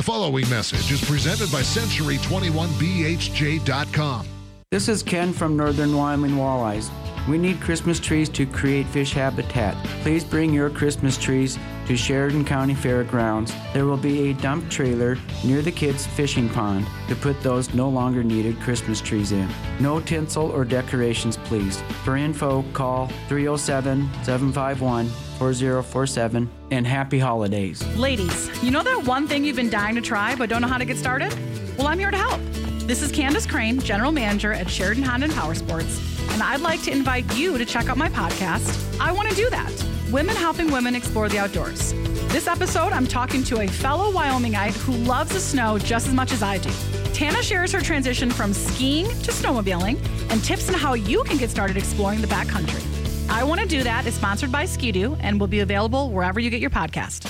The following message is presented by Century21BHJ.com. This is Ken from Northern Wyoming Walleyes. We need Christmas trees to create fish habitat. Please bring your Christmas trees to Sheridan County Fairgrounds. There will be a dump trailer near the kids' fishing pond to put those no longer needed Christmas trees in. No tinsel or decorations, please. For info, call 307 751 4047 and happy holidays. Ladies, you know that one thing you've been dying to try but don't know how to get started? Well, I'm here to help. This is Candace Crane, General Manager at Sheridan Honda and Power Sports, and I'd like to invite you to check out my podcast, I Want to Do That Women Helping Women Explore the Outdoors. This episode, I'm talking to a fellow Wyomingite who loves the snow just as much as I do. Tana shares her transition from skiing to snowmobiling and tips on how you can get started exploring the backcountry. I Want to Do That is sponsored by Ski-Doo and will be available wherever you get your podcast.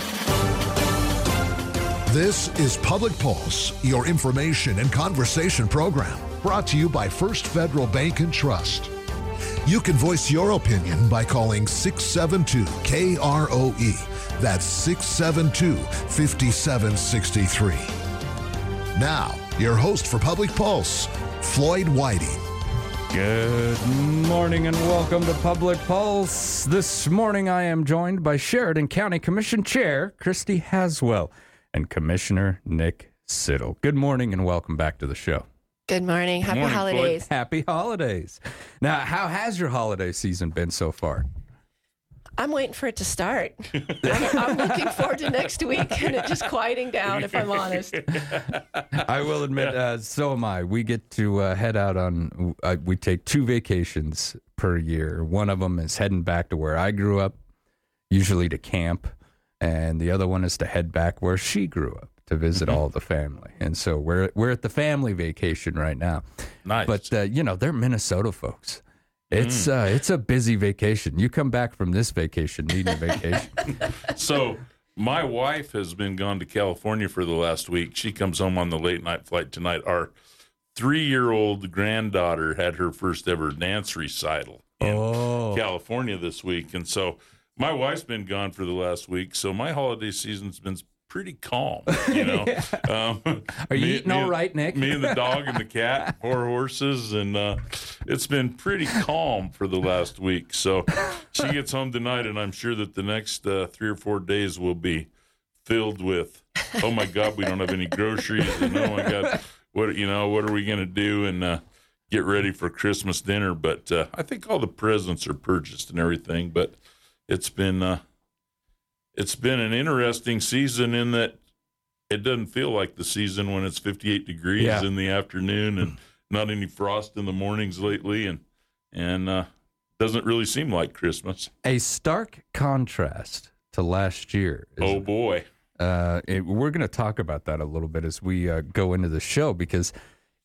This is Public Pulse, your information and conversation program, brought to you by First Federal Bank and Trust. You can voice your opinion by calling 672 KROE. That's 672 5763. Now, your host for Public Pulse, Floyd Whiting. Good morning and welcome to Public Pulse. This morning I am joined by Sheridan County Commission Chair Christy Haswell and Commissioner Nick Siddle. Good morning and welcome back to the show. Good morning. Happy morning, holidays. Floyd. Happy holidays. Now, how has your holiday season been so far? I'm waiting for it to start. I'm, I'm looking forward to next week and it just quieting down, if I'm honest. I will admit, uh, so am I. We get to uh, head out on, uh, we take two vacations per year. One of them is heading back to where I grew up, usually to camp, and the other one is to head back where she grew up to visit Mm-hmm. all the family. And so we're we're at the family vacation right now. Nice. But uh, you know, they're Minnesota folks. It's Mm. uh, it's a busy vacation. You come back from this vacation needing a vacation. so my wife has been gone to California for the last week. She comes home on the late night flight tonight. Our three year old granddaughter had her first ever dance recital in Oh. California this week. And so my wife's been gone for the last week. So my holiday season's been pretty calm, you know. um, Are you me- eating me all right, Nick? Me and the dog and the cat, four horses, and uh, it's been pretty calm for the last week. So she gets home tonight, and I'm sure that the next uh, three or four days will be filled with, oh my God, we don't have any groceries, and oh my God, what you know, what are we gonna do, and uh, get ready for Christmas dinner. But uh, I think all the presents are purchased and everything. But it's been uh, it's been an interesting season in that it doesn't feel like the season when it's 58 degrees Yeah. in the afternoon and not any frost in the mornings lately and and uh doesn't really seem like christmas a stark contrast to last year. oh boy Uh, it, we're going to talk about that a little bit as we uh, go into the show because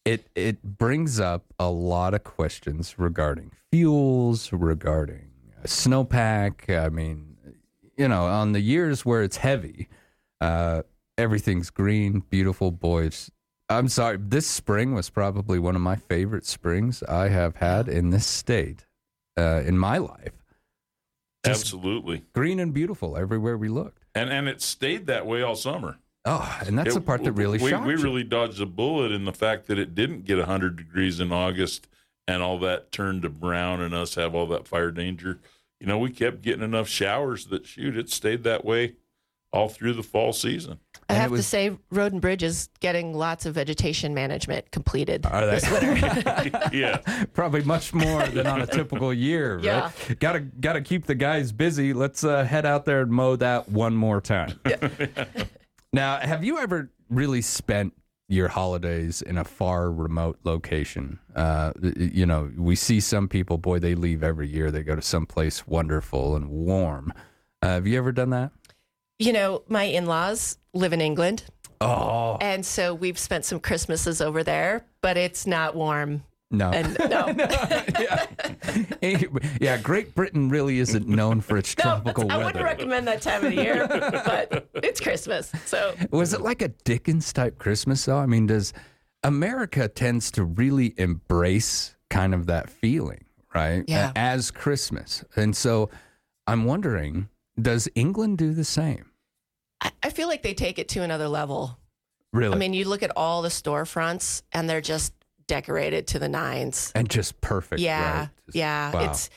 it it brings up a lot of questions regarding fuels, regarding uh, snowpack. I mean, you know, on the years where it's heavy, uh, everything's green, beautiful. Boys, I'm sorry. This spring was probably one of my favorite springs I have had in this state uh, in my life. Just- absolutely Green and beautiful everywhere we looked. and and it stayed that way all summer Oh, and that's It- the part that really we, we really dodged a bullet in the fact that it didn't get 100 degrees in august and all that turned to brown and us have all that fire danger you know we kept getting enough showers that shoot it stayed that way all through the fall season I And have was- to say, Road and Bridge is getting lots of vegetation management completed Are they? this winter. yeah Probably much more than on a typical year, Yeah. right? Gotta gotta keep the guys busy. Let's uh, head out there and mow that one more time. Yeah. now, have you ever really spent your holidays in a far remote location? Uh, you know, we see some people, boy, they leave every year. They go to some place wonderful and warm. Uh, have you ever done that? you know, my in laws live in England. Oh And so we've spent some Christmases over there, but it's not warm. No, And no, yeah. yeah. Great Britain really isn't known for its no, tropical weather. I wouldn't recommend that time of the year, but it's Christmas. So Was it like a Dickens type Christmas though? I mean, does America tends to really embrace kind of that feeling, right? Yeah. As Christmas. And so I'm wondering, does England do the same? I, I feel like they take it to another level. Really? I mean, you look at all the storefronts and they're just decorated to the nines. and just perfect. Yeah. right? Just- yeah. wow. It's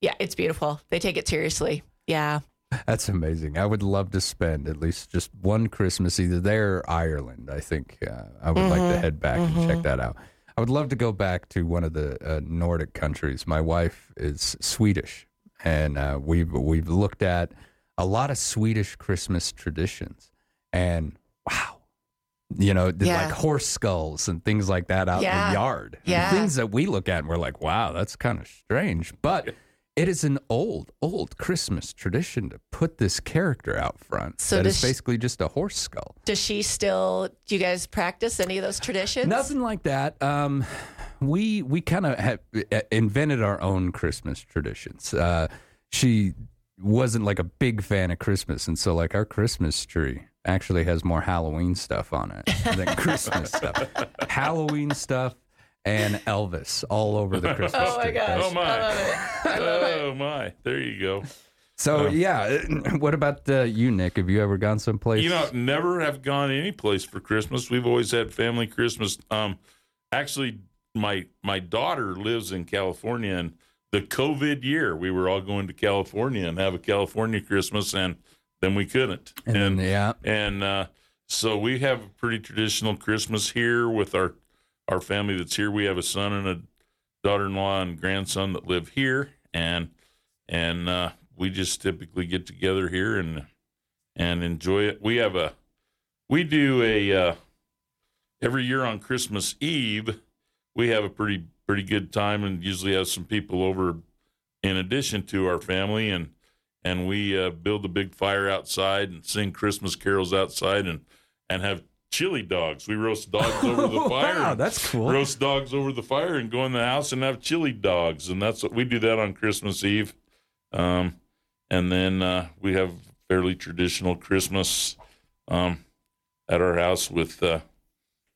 yeah, it's beautiful. They take it seriously. Yeah. That's amazing. I would love to spend at least just one Christmas either there or Ireland. I think uh, I would like to head back and check that out. I would love to go back to one of the uh, Nordic countries. My wife is Swedish, and uh, we've we've looked at a lot of Swedish Christmas traditions, and wow, you know, Yeah. like horse skulls and things like that out in the yard. And Yeah. things that we look at and we're like, wow, that's kind of strange, but. It is an old, old Christmas tradition to put this character out front. So that she- basically just a horse skull. Does she still do you guys practice any of those traditions? Nothing like that. Um, we we kind of have uh, invented our own Christmas traditions. Uh, she wasn't like a big fan of Christmas, and so like our Christmas tree actually has more Halloween stuff on it than Christmas stuff. Halloween stuff and Elvis all over the Christmas Oh my tree. gosh. Oh, my. I love it. I love it. Oh my! There you go. So yeah, what about uh, you, Nick? Have you ever gone someplace? You know, never have gone any place for Christmas. We've always had family Christmas. Um, actually, my my daughter lives in California, and the COVID year, we were all going to California and have a California Christmas, and then we couldn't. and, yeah, and uh, so we have a pretty traditional Christmas here with our our family that's here. We have a son and a daughter-in-law and grandson that live here, and and uh, we just typically get together here and and enjoy it. We have a we do a uh, every year on Christmas Eve. We have a pretty pretty good time and usually have some people over in addition to our family and and we uh, build a big fire outside and sing Christmas carols outside and and have chili dogs. We roast dogs over the fire. wow, and that's cool. Roast dogs over the fire and go in the house and have chili dogs, and that's what we do that on Christmas Eve. Um, and then uh, we have fairly traditional Christmas um, at our house with. Uh,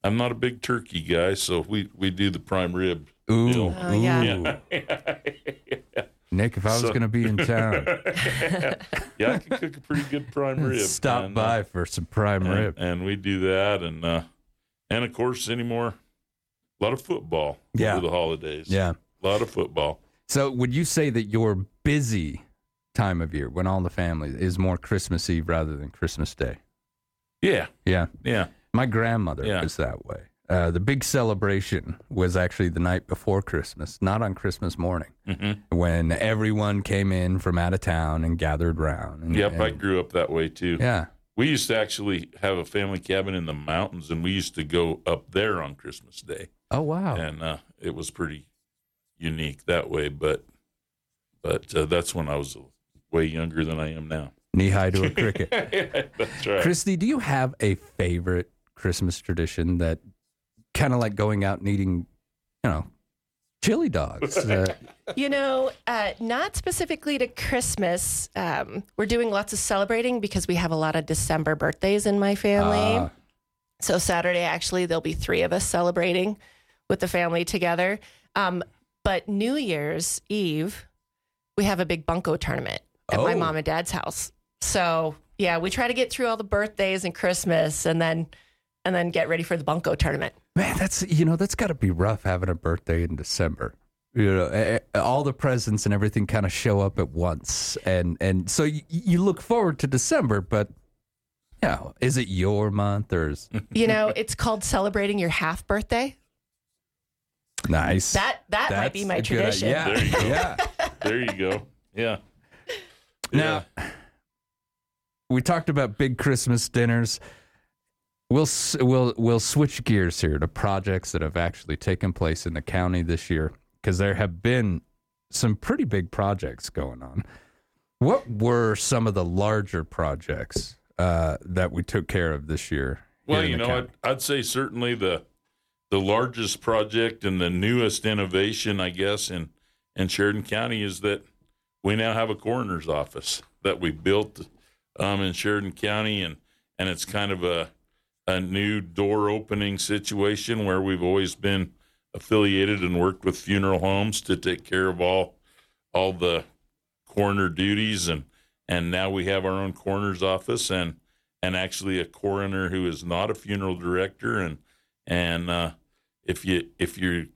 I'm not a big turkey guy, so we we do the prime rib. Ooh, deal. Oh, yeah. ooh. Nick, if I was So- going to be in town, yeah, I can cook a pretty good prime rib. stop and, uh, by for some prime and, rib. and we do that, and uh, and of course anymore, a lot of football Yeah. over the holidays. Yeah. a lot of football. So, would you say that your busy time of year, when all the family is more Christmas Eve rather than Christmas Day? Yeah, Yeah, yeah. my grandmother Yeah. was that way. Uh, the big celebration was actually the night before Christmas, not on Christmas morning, Mhm. when everyone came in from out of town and gathered round. And, Yep, I grew up that way too. yeah. We used to actually have a family cabin in the mountains, and we used to go up there on Christmas Day, Oh wow. and uh, it was pretty unique that way. But but uh, that's when I was way younger than I am now. Knee high to a cricket. that's right. Christy, do you have a favorite Christmas tradition that kind of like going out and eating, you know, chili dogs? Uh, You know, uh, not specifically to Christmas. Um, we're doing lots of celebrating because we have a lot of December birthdays in my family. Ah. So Saturday, actually, there'll be three of us celebrating with the family together. Um, but New Year's Eve, we have a big bunko tournament at my Oh. mom and dad's house. So yeah, we try to get through all the birthdays and Christmas, and then and then get ready for the bunko tournament. man, that's you know that's got to be rough having a birthday in December. You know, eh, eh, all the presents and everything kind of show up at once, and and so you, you look forward to December, but you know, is it your month or is You know, it's called celebrating your half birthday. nice? That that might be my a good tradition. idea. There you go. Yeah. there you go. Yeah. Now, we talked about big Christmas dinners. We'll we'll we'll switch gears here to projects that have actually taken place in the county this year because there have been some pretty big projects going on. What were some of the larger projects uh, that we took care of this year? Well, you know, county? I'd, I'd say certainly the the largest project and the newest innovation, I guess, in in Sheridan County is that we now have a coroner's office that we built um, in Sheridan County, and and it's kind of a a new door opening situation where we've always been affiliated and worked with funeral homes to take care of all all the coroner duties and and now we have our own coroner's office and and actually a coroner who is not a funeral director. And and uh, if you if you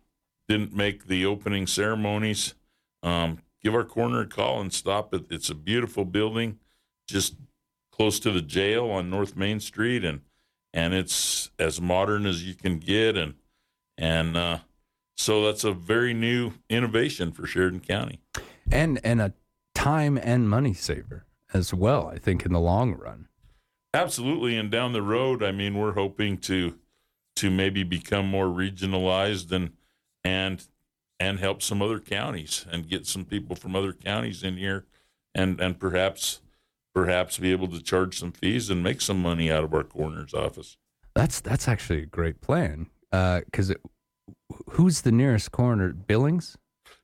didn't make the opening ceremonies, um, give our coroner a call and stop it. It's a beautiful building, just close to the jail on North Main Street, and and it's as modern as you can get, and and uh, so that's a very new innovation for Sheridan County. and and a time and money saver as well. I think in the long run. Absolutely, and down the road, I mean, we're hoping to to maybe become more regionalized and and and help some other counties and get some people from other counties in here, and and perhaps perhaps be able to charge some fees and make some money out of our coroner's office. That's that's actually a great plan. Because who's the nearest coroner? Billings.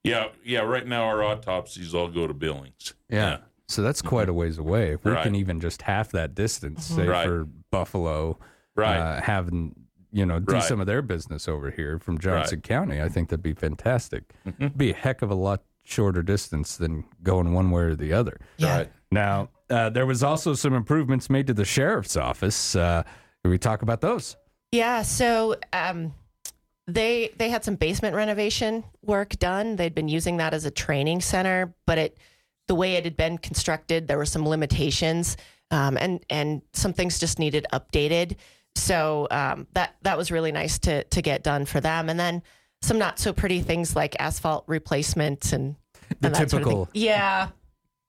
Yeah, yeah. Right now, our autopsies all go to Billings. Yeah. So that's quite a ways away. If we Right. can even just half that distance, say Right. for Buffalo, Right. uh, having you know do Right. some of their business over here from Johnson County, I think that'd be fantastic. It'd be a heck of a lot shorter distance than going one way or the other. Yeah. Right. Now, uh, there was also some improvements made to the sheriff's office. Uh, can we talk about those? Yeah, so um, they they had some basement renovation work done. They'd been using that as a training center, but it the way it had been constructed, there were some limitations, um, and and some things just needed updated. So um, that that was really nice to to get done for them, and then some not so pretty things like asphalt replacement and, The and that sort of typical- yeah,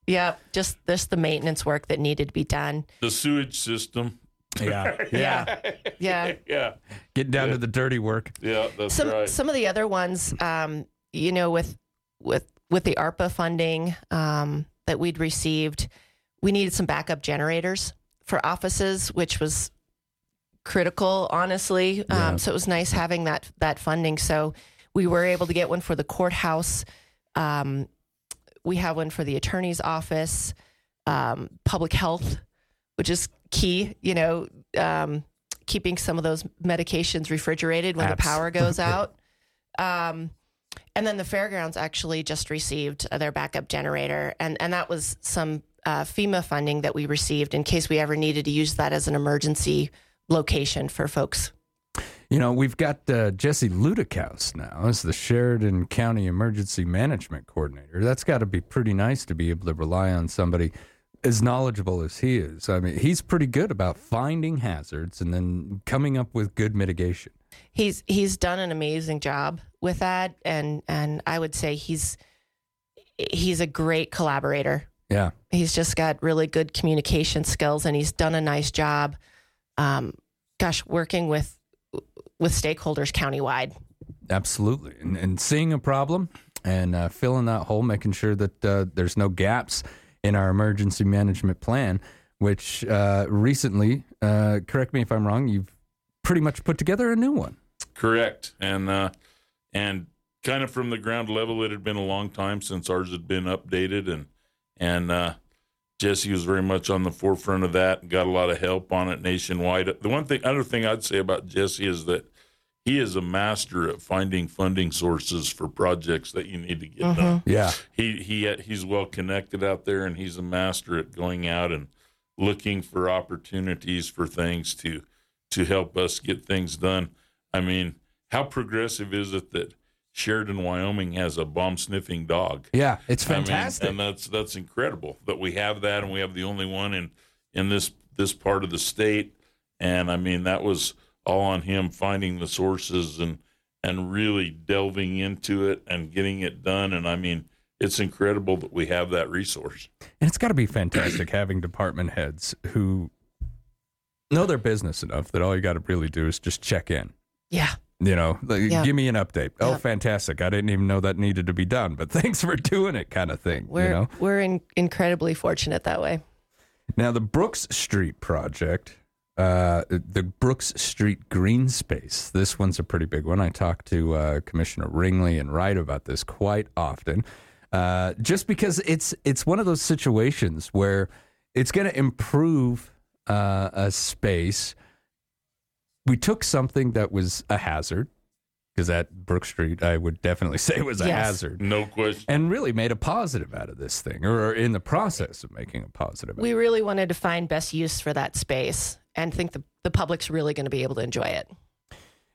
yeah, just just the maintenance work that needed to be done. The sewage system. Yeah, Yeah, yeah. Yeah, Getting down to the dirty work. yeah. That's some right. some of the other ones, um, you know, with with with the ARPA funding um, that we'd received, we needed some backup generators for offices, which was critical, honestly. Yeah. Um, so it was nice having that that funding. So we were able to get one for the courthouse. Um, we have one for the attorney's office, um, public health, which is key. You know, um, keeping some of those medications refrigerated when the power goes out. Um, and then the fairgrounds actually just received their backup generator, and and that was some uh, FEMA funding that we received in case we ever needed to use that as an emergency location for folks. You know, we've got uh, Jesse Ludikhuize now as the Sheridan County Emergency Management Coordinator. That's got to be pretty nice to be able to rely on somebody as knowledgeable as he is. I mean, he's pretty good about finding hazards and then coming up with good mitigation. He's he's done an amazing job with that, and and I would say he's he's a great collaborator. Yeah. He's just got really good communication skills, and he's done a nice job. Um, gosh, working with with stakeholders countywide. Absolutely. And, and seeing a problem and uh, filling that hole, making sure that uh, there's no gaps in our emergency management plan, which uh, recently, uh, correct me if I'm wrong, you've pretty much put together a new one. Correct, and uh, and kind of from the ground level, it had been a long time since ours had been updated, and and uh, Jesse was very much on the forefront of that and got a lot of help on it nationwide. The one thing, other thing I'd say about Jesse is that he is a master at finding funding sources for projects that you need to get mm-hmm. done. Yeah. He he he's well connected out there, and he's a master at going out and looking for opportunities for things to to help us get things done. I mean, how progressive is it that Sheridan, Wyoming, has a bomb sniffing dog? Yeah. It's I mean, fantastic. and that's that's incredible that we have that, and we have the only one in in this this part of the state. And I mean, that was all on him finding the sources and and really delving into it and getting it done. And I mean, it's incredible that we have that resource. And it's got to be fantastic having department heads who know their business enough that all you got to really do is just check in. Yeah. You know, like, Yeah. give me an update. Oh, fantastic. I didn't even know that needed to be done, but thanks for doing it, kind of thing. We're you know? we're in, incredibly fortunate that way. Now, the Brooks Street project, uh, the Brooks Street Green Space, this one's a pretty big one. I talk to uh, Commissioner Ringley and Wright about this quite often, uh, just because it's it's one of those situations where it's going to improve uh, a space. We took something that was a hazard because at Brook Street, I would definitely say was a Yes. hazard. No question. And really made a positive out of this thing, or are in the process of making a positive. out We really wanted to find best use for that space and think the, the public's really going to be able to enjoy it.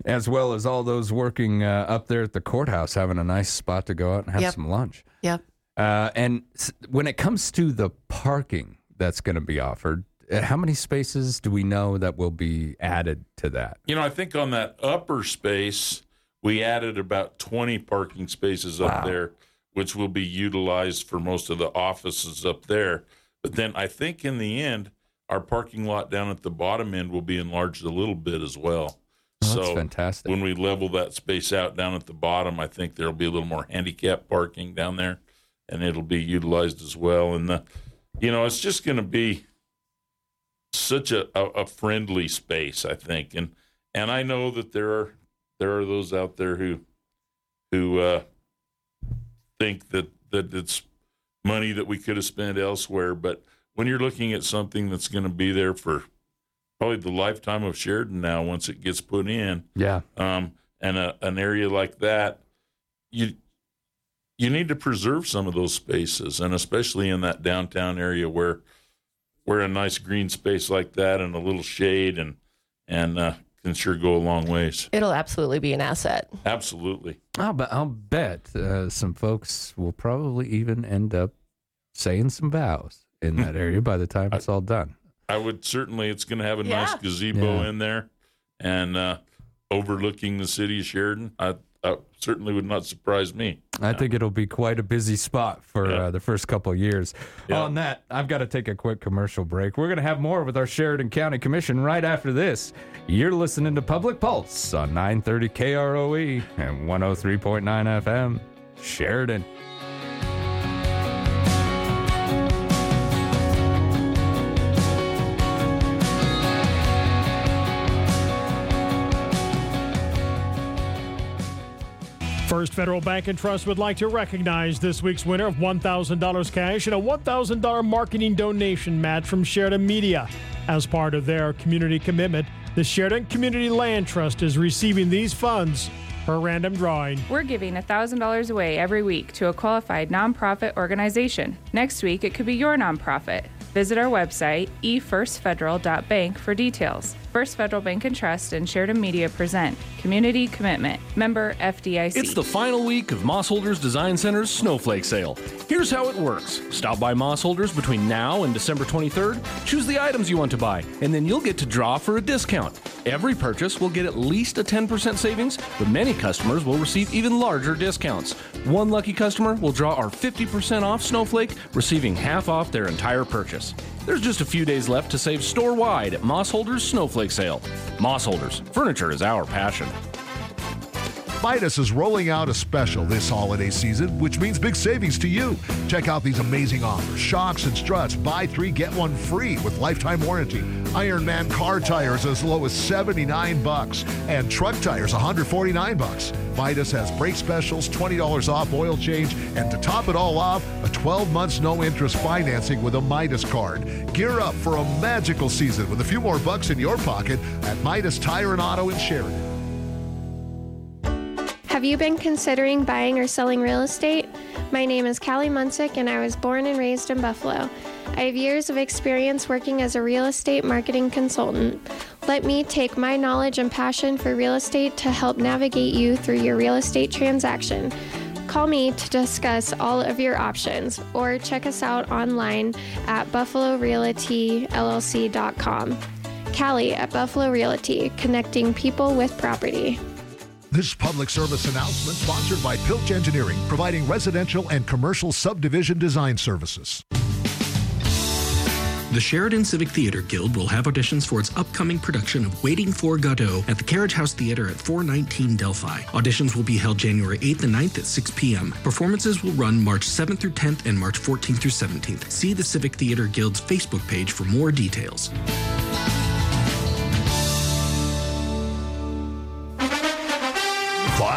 as well as all those working uh, up there at the courthouse having a nice spot to go out and have Yep. some lunch. Yep. Uh, and s- when it comes to the parking that's going to be offered, how many spaces do we know that will be added to that? You know, I think on that upper space, we added about 20 parking spaces up Wow. there, which will be utilized for most of the offices up there. But then I think in the end, our parking lot down at the bottom end will be enlarged a little bit as well. Oh, that's so fantastic. when we level that space out down at the bottom, I think there'll be a little more handicap parking down there, and it'll be utilized as well. And the, you know, it's just going to be such a, a, a friendly space, I think, and and I know that there are there are those out there who who uh, think that that it's money that we could have spent elsewhere, but when you're looking at something that's going to be there for probably the lifetime of Sheridan now, once it gets put in, yeah. um, and a, an area like that, you you need to preserve some of those spaces, and especially in that downtown area where where a nice green space like that and a little shade and and uh, can sure go a long ways. It'll absolutely be an asset. Absolutely. I'll, bet I'll bet uh, some folks will probably even end up saying some vows in that area by the time it's all done. I would certainly. It's going to have a nice gazebo Yeah. in there, and uh, overlooking the city of Sheridan. I, I certainly would not surprise me. I think it'll be quite a busy spot for Yeah. uh, the first couple of years. Yeah. On that, I've got to take a quick commercial break. We're going to have more with our Sheridan County Commission right after this. You're listening to Public Pulse on 930 KROE and 103.9 FM. Sheridan. First Federal Bank and Trust would like to recognize this week's winner of $1,000 cash and a $1,000 marketing donation match from Sheridan Media. As part of their community commitment, the Sheridan Community Land Trust is receiving these funds per random drawing. We're giving $1,000 away every week to a qualified nonprofit organization. Next week, it could be your nonprofit. Visit our website, efirstfederal.bank, for details. First Federal Bank and Trust and Sheridan Media present Community Commitment, member FDIC. It's the final week of Moss Holders Design Center's Snowflake Sale. Here's how it works stop by Moss Holders between now and December 23rd, choose the items you want to buy, and then you'll get to draw for a discount. Every purchase will get at least a 10% savings, but many customers will receive even larger discounts. One lucky customer will draw our 50% off Snowflake, receiving half off their entire purchase. There's just a few days left to save store wide at Moss Holders Snowflake Sale. Moss Holders, furniture is our passion. Midas is rolling out a special this holiday season, which means big savings to you. Check out these amazing offers. Shocks and struts, buy three, get one free with lifetime warranty. Ironman car tires as low as 79 bucks and truck tires 149 bucks. Midas has brake specials, $20 off oil change, and to top it all off, a 12 months no interest financing with a Midas card. Gear up for a magical season with a few more bucks in your pocket at Midas Tire and Auto in Sheridan. Have you been considering buying or selling real estate? My name is Callie Munsick and I was born and raised in Buffalo. I have years of experience working as a real estate marketing consultant. Let me take my knowledge and passion for real estate to help navigate you through your real estate transaction. Call me to discuss all of your options or check us out online at buffalorealtyllc.com. Callie at Buffalo Realty, connecting people with property. This public service announcement sponsored by Pilch Engineering, providing residential and commercial subdivision design services. The Sheridan Civic Theater Guild will have auditions for its upcoming production of Waiting for Godot at the Carriage House Theater at 419 Delphi. Auditions will be held January 8th and 9th at 6 p.m. Performances will run March 7th through 10th and March 14th through 17th. See the Civic Theater Guild's Facebook page for more details.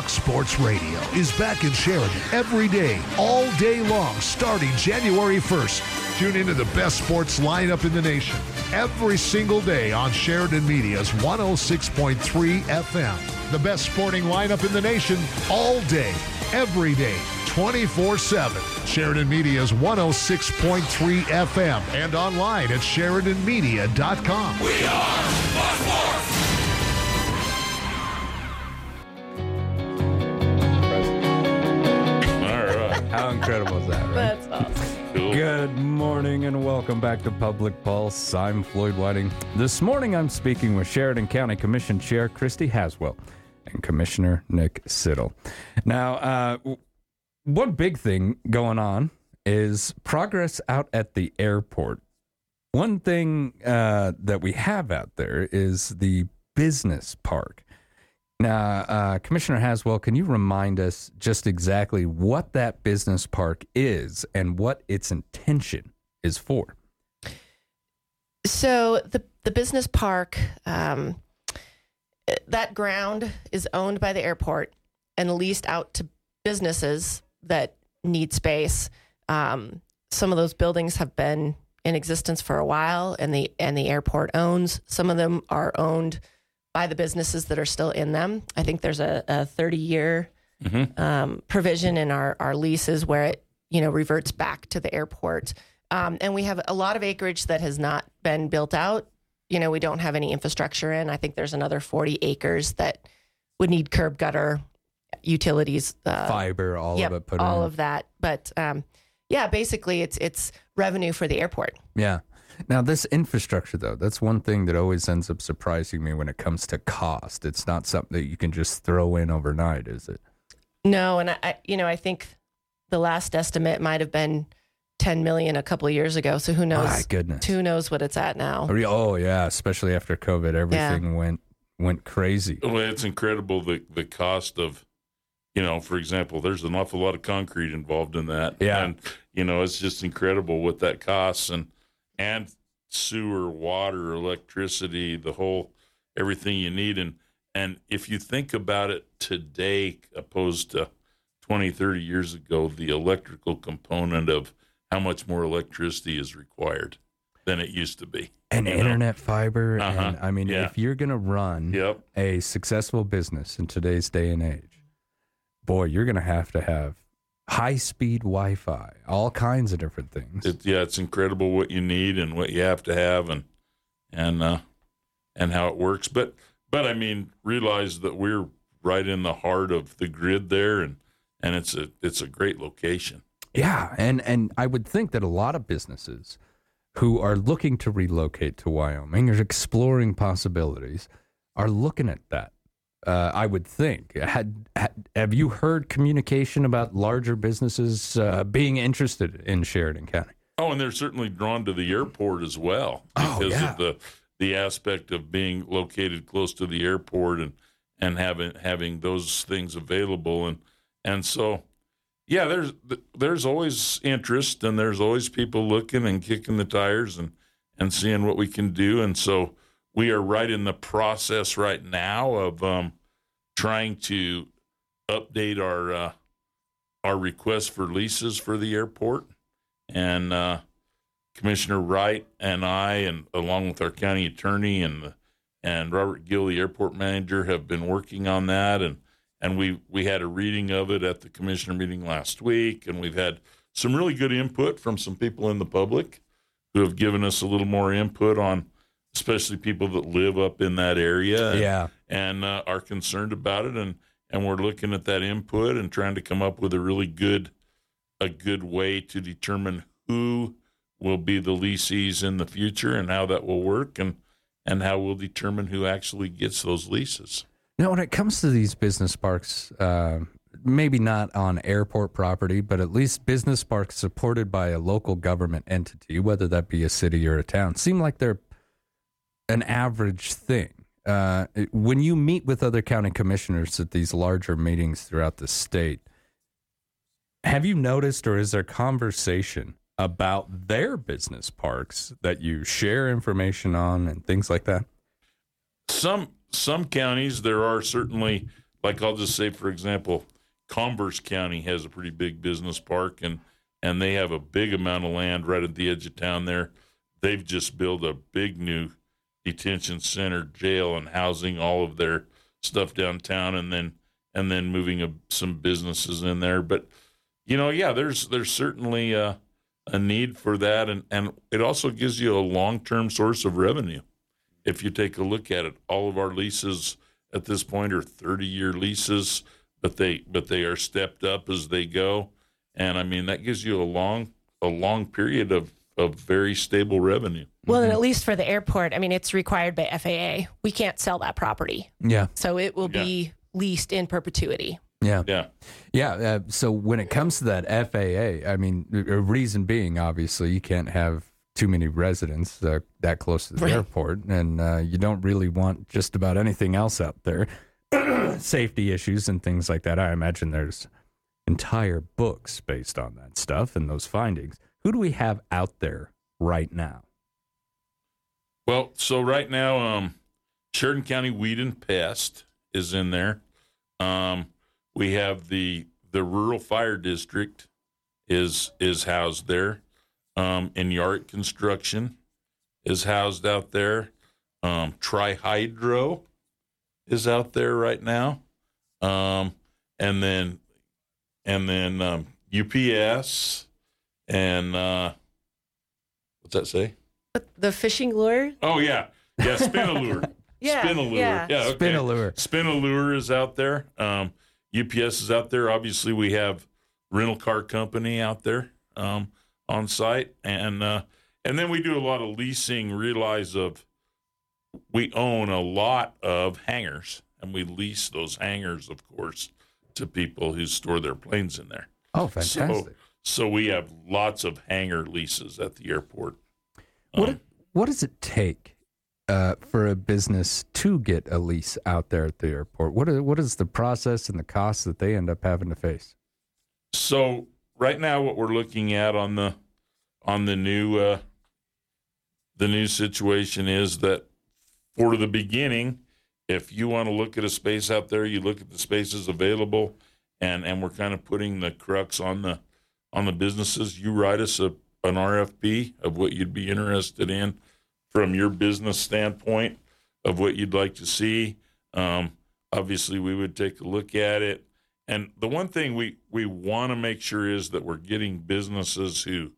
Fox Sports Radio is back in Sheridan every day, all day long, starting January 1st. Tune into the best sports lineup in the nation every single day on Sheridan Media's 106.3 FM. The best sporting lineup in the nation all day, every day, 24 7. Sheridan Media's 106.3 FM and online at SheridanMedia.com. We are Sports. How incredible is that, right? That's awesome. Cool. Good morning and welcome back to Public Pulse. I'm Floyd Whiting. This morning I'm speaking with Sheridan County Commission Chair Christy Haswell and Commissioner Nick Siddle. Now, uh, one big thing going on is progress out at the airport. One thing uh, that we have out there is the business park. Now, uh, Commissioner Haswell, can you remind us just exactly what that business park is and what its intention is for? So the the business park, um, that ground is owned by the airport and leased out to businesses that need space. Um, some of those buildings have been in existence for a while, and the and the airport owns. Some of them are owned by the businesses that are still in them. I think there's a, a 30 year um, provision in our, our leases where it you know reverts back to the airport. Um, and we have a lot of acreage that has not been built out. You know, we don't have any infrastructure in. I think there's another 40 acres that would need curb gutter, utilities, uh, Fiber, all yep, of it put all in. of that. But um, yeah, basically, it's it's revenue for the airport. Yeah. Now, this infrastructure, though, that's one thing that always ends up surprising me when it comes to cost. It's not something that you can just throw in overnight, is it? No, and I, I you know, I think the last estimate might have been 10 million a couple of years ago. So who knows? My goodness. Who knows what it's at now? Oh, yeah, Oh, yeah. Especially after COVID, everything went went crazy. Well, it's incredible the the cost of, you know, for example, there's an awful lot of concrete involved in that. Yeah. and you know, it's just incredible what that costs, and and sewer, water, electricity, the whole everything you need, and and if you think about it today, opposed to 20, 30 years ago, the electrical component of how much more electricity is required than it used to be. And you know? internet fiber. Uh-huh. And I mean, Yeah. if you're going to run Yep. a successful business in today's day and age, boy, you're going to have to have high speed Wi Fi, all kinds of different things. it, yeah, it's incredible what you need and what you have to have, and and uh, and how it works. But but I mean, realize that we're right in the heart of the grid there, and and it's a it's a great location. Yeah, and and I would think that a lot of businesses who are looking to relocate to Wyoming or exploring possibilities are looking at that. Uh, I would think. Had, had have you heard communication about larger businesses uh, being interested in Sheridan County? Oh, and they're certainly drawn to the airport as well Oh, because yeah. of the the aspect of being located close to the airport and and having having those things available and and so yeah, there's there's always interest and there's always people looking and kicking the tires and and seeing what we can do and so we are right in the process right now of um, trying to update our uh, our request for leases for the airport. And uh, Commissioner Wright and I, and along with our county attorney and and Robert Gill, the airport manager, have been working on that, and and we we had a reading of it at the commissioner meeting last week, and we've had some really good input from some people in the public who have given us a little more input on, especially people that live up in that area, and, Yeah. and uh, are concerned about it, and and we're looking at that input and trying to come up with a really good a good way to determine who will be the leasees in the future and how that will work and and how we'll determine who actually gets those leases. Now, when it comes to these business parks, uh, maybe not on airport property, but at least business parks supported by a local government entity, whether that be a city or a town, seem like they're an average thing. Uh, when you meet with other county commissioners at these larger meetings throughout the state, have you noticed or is there conversation about their business parks that you share information on and things like that? Some some counties there are certainly like I'll just say, for example, Converse County has a pretty big business park, and and they have a big amount of land right at the edge of town there. They've just built a big new detention center, jail, and housing all of their stuff downtown, and then and then moving a, some businesses in there. But you know, yeah, there's there's certainly a, a need for that, and and it also gives you a long term source of revenue. If you take a look at it, all of our leases at this point are 30 year leases, but they but they are stepped up as they go, and I mean that gives you a long a long period of of very stable revenue. Well, and at least for the airport, I mean, it's required by FAA. We can't sell that property. Yeah. So it will be leased in perpetuity. Yeah. Yeah. Yeah. Uh, so when it comes to that FAA, I mean, a reason being, obviously, you can't have too many residents uh, that close to the Right. airport, and uh, you don't really want just about anything else out there. Safety issues and things like that. I imagine there's entire books based on that stuff and those findings. Who do we have out there right now? Well, so right now, um, Sheridan County Weed and Pest is in there. Um, we have the the rural fire district is is housed there. Um, and Yard Construction is housed out there. Um, Trihydro is out there right now. Um, and then and then um, UPS and uh, what's that say? The fishing lure? Oh yeah, yeah, Spinalure. Yeah, Spinalure. yeah. Yeah, okay. a lure is out there. Um, UPS is out there. Obviously, we have rental car company out there um, on site, and uh, and then we do a lot of leasing. Realize of we own a lot of hangars, and we lease those hangars, of course, to people who store their planes in there. Oh, So, fantastic. so we have lots of hangar leases at the airport. What what does it take uh, for a business to get a lease out there at the airport? What is, what is the process and the costs that they end up having to face? So right now, what we're looking at on the on the new uh, the new situation is that for the beginning, if you want to look at a space out there, you look at the spaces available, and and we're kind of putting the crux on the on the businesses. You write us a an RFP of what you'd be interested in from your business standpoint of what you'd like to see. Um, obviously, we would take a look at it. And the one thing we, we want to make sure is that we're getting businesses who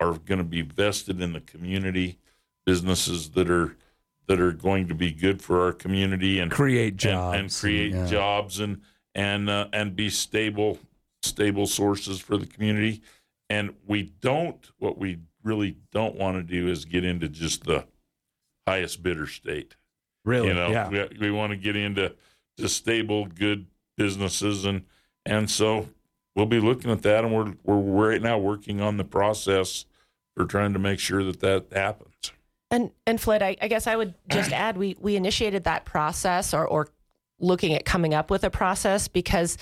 are going to be vested in the community, businesses that are that are going to be good for our community and Create jobs and, create yeah. jobs and and uh, and be stable stable sources for the community. And we don't what we really don't want to do is get into just the highest bidder state. Really? You know, yeah. we, we want to get into to stable, good businesses, and and so we'll be looking at that, and we're we're right now working on the process for trying to make sure that that happens. And and Flint, I, I guess I would just add we we initiated that process or or looking at coming up with a process because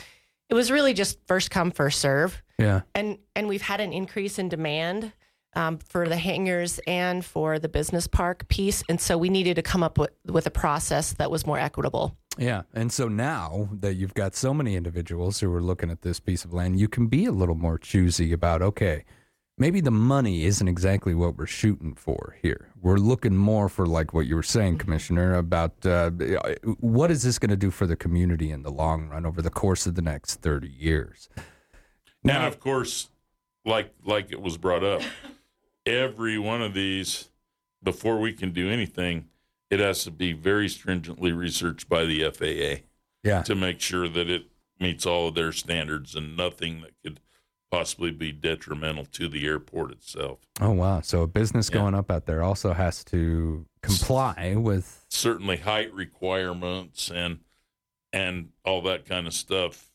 it was really just first come first serve. Yeah. And and we've had an increase in demand um, for the hangars and for the business park piece, and so we needed to come up with with a process that was more equitable. Yeah. And so now that you've got so many individuals who are looking at this piece of land, you can be a little more choosy about, okay, maybe the money isn't exactly what we're shooting for here. We're looking more for, like what you were saying, Commissioner, about uh, what is this going to do for the community in the long run over the course of the next 30 years? and of course, like like it was brought up, every one of these, before we can do anything, it has to be very stringently researched by the FAA. Yeah. To make sure that it meets all of their standards and nothing that could possibly be detrimental to the airport itself. Oh, wow. So a business Yeah. going up out there also has to comply with. Certainly height requirements and and all that kind of stuff.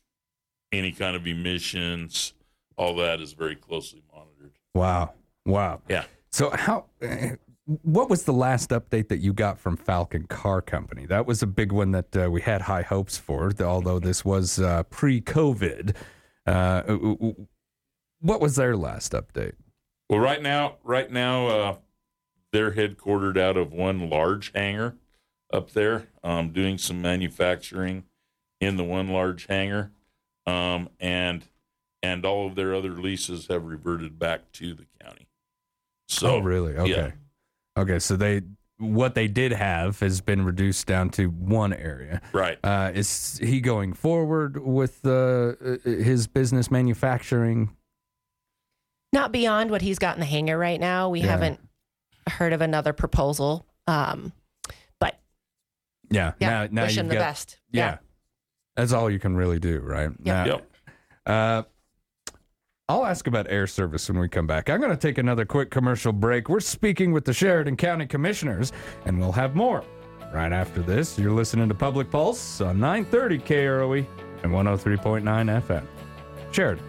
Any kind of emissions, all that is very closely monitored. Wow. Wow. Yeah. So how uh, what was the last update that you got from Falcon Car Company? That was a big one that uh, we had high hopes for, although this was uh, pre-COVID. Uh, what was their last update? Well, right now, right now, uh, they're headquartered out of one large hangar up there, um, doing some manufacturing in the one large hangar, um, and and all of their other leases have reverted back to the county. So oh, really? Okay. yeah. Okay. So they what they did have has been reduced down to one area. Right. Uh, is he going forward with uh, his business manufacturing? Not beyond what he's got in the hangar right now. We Yeah. haven't heard of another proposal. Um, but Yeah. yeah, now, now wish him the got- best. Yeah. That's all you can really do, right? Now- Yep. Uh, I'll ask about air service when we come back. I'm going to take another quick commercial break. We're speaking with the Sheridan County Commissioners, and we'll have more right after this. You're listening to Public Pulse on 930 KROE and 103.9 FM. Sheridan.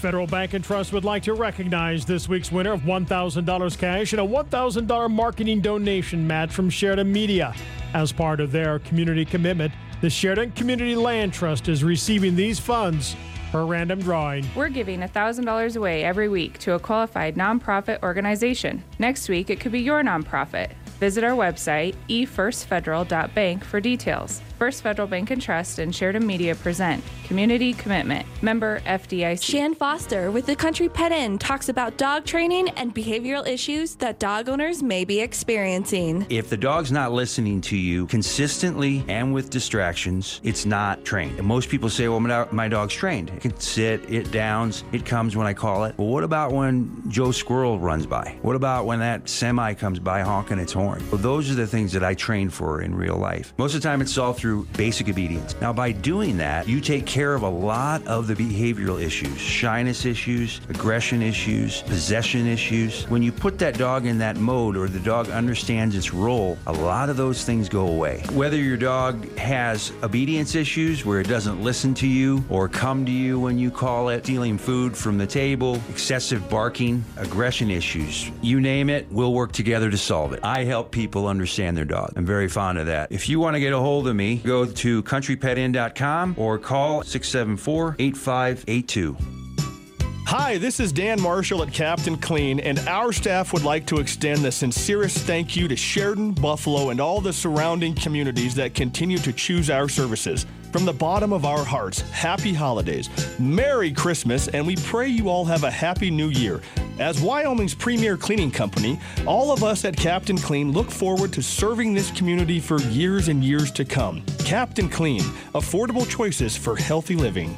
Federal Bank and Trust would like to recognize this week's winner of $1,000 cash and a $1,000 marketing donation match from Sheridan Media. As part of their community commitment, the Sheridan Community Land Trust is receiving these funds per random drawing. We're giving $1,000 away every week to a qualified nonprofit organization. Next week, it could be your nonprofit. Visit our website, efirstfederal.bank, for details. First Federal Bank and Trust and Sheridan Media present Community Commitment, member FDIC. Shan Foster with the Country Pet Inn talks about dog training and behavioral issues that dog owners may be experiencing. If the dog's not listening to you consistently and with distractions, it's not trained. And most people say, well, my my dog's trained. It can sit, it downs, it comes when I call it. Well, what about when Joe Squirrel runs by? What about when that semi comes by honking its horn? Well, those are the things that I train for in real life. Most of the time, it's all through basic obedience. Now, by doing that, you take care of a lot of the behavioral issues shyness issues, aggression issues, possession issues. When you put that dog in that mode or the dog understands its role, a lot of those things go away. Whether your dog has obedience issues where it doesn't listen to you or come to you when you call it, stealing food from the table, excessive barking, aggression issues, you name it, we'll work together to solve it. I help people understand their dog. I'm very fond of that. If you want to get a hold of me, go to countrypetin.com or call 674 8582. Hi, this is Dan Marshall at Captain Clean, and our staff would like to extend the sincerest thank you to Sheridan, Buffalo, and all the surrounding communities that continue to choose our services. From the bottom of our hearts, happy holidays, Merry Christmas, and we pray you all have a happy new year. As Wyoming's premier cleaning company, all of us at Captain Clean look forward to serving this community for years and years to come. Captain Clean, affordable choices for healthy living.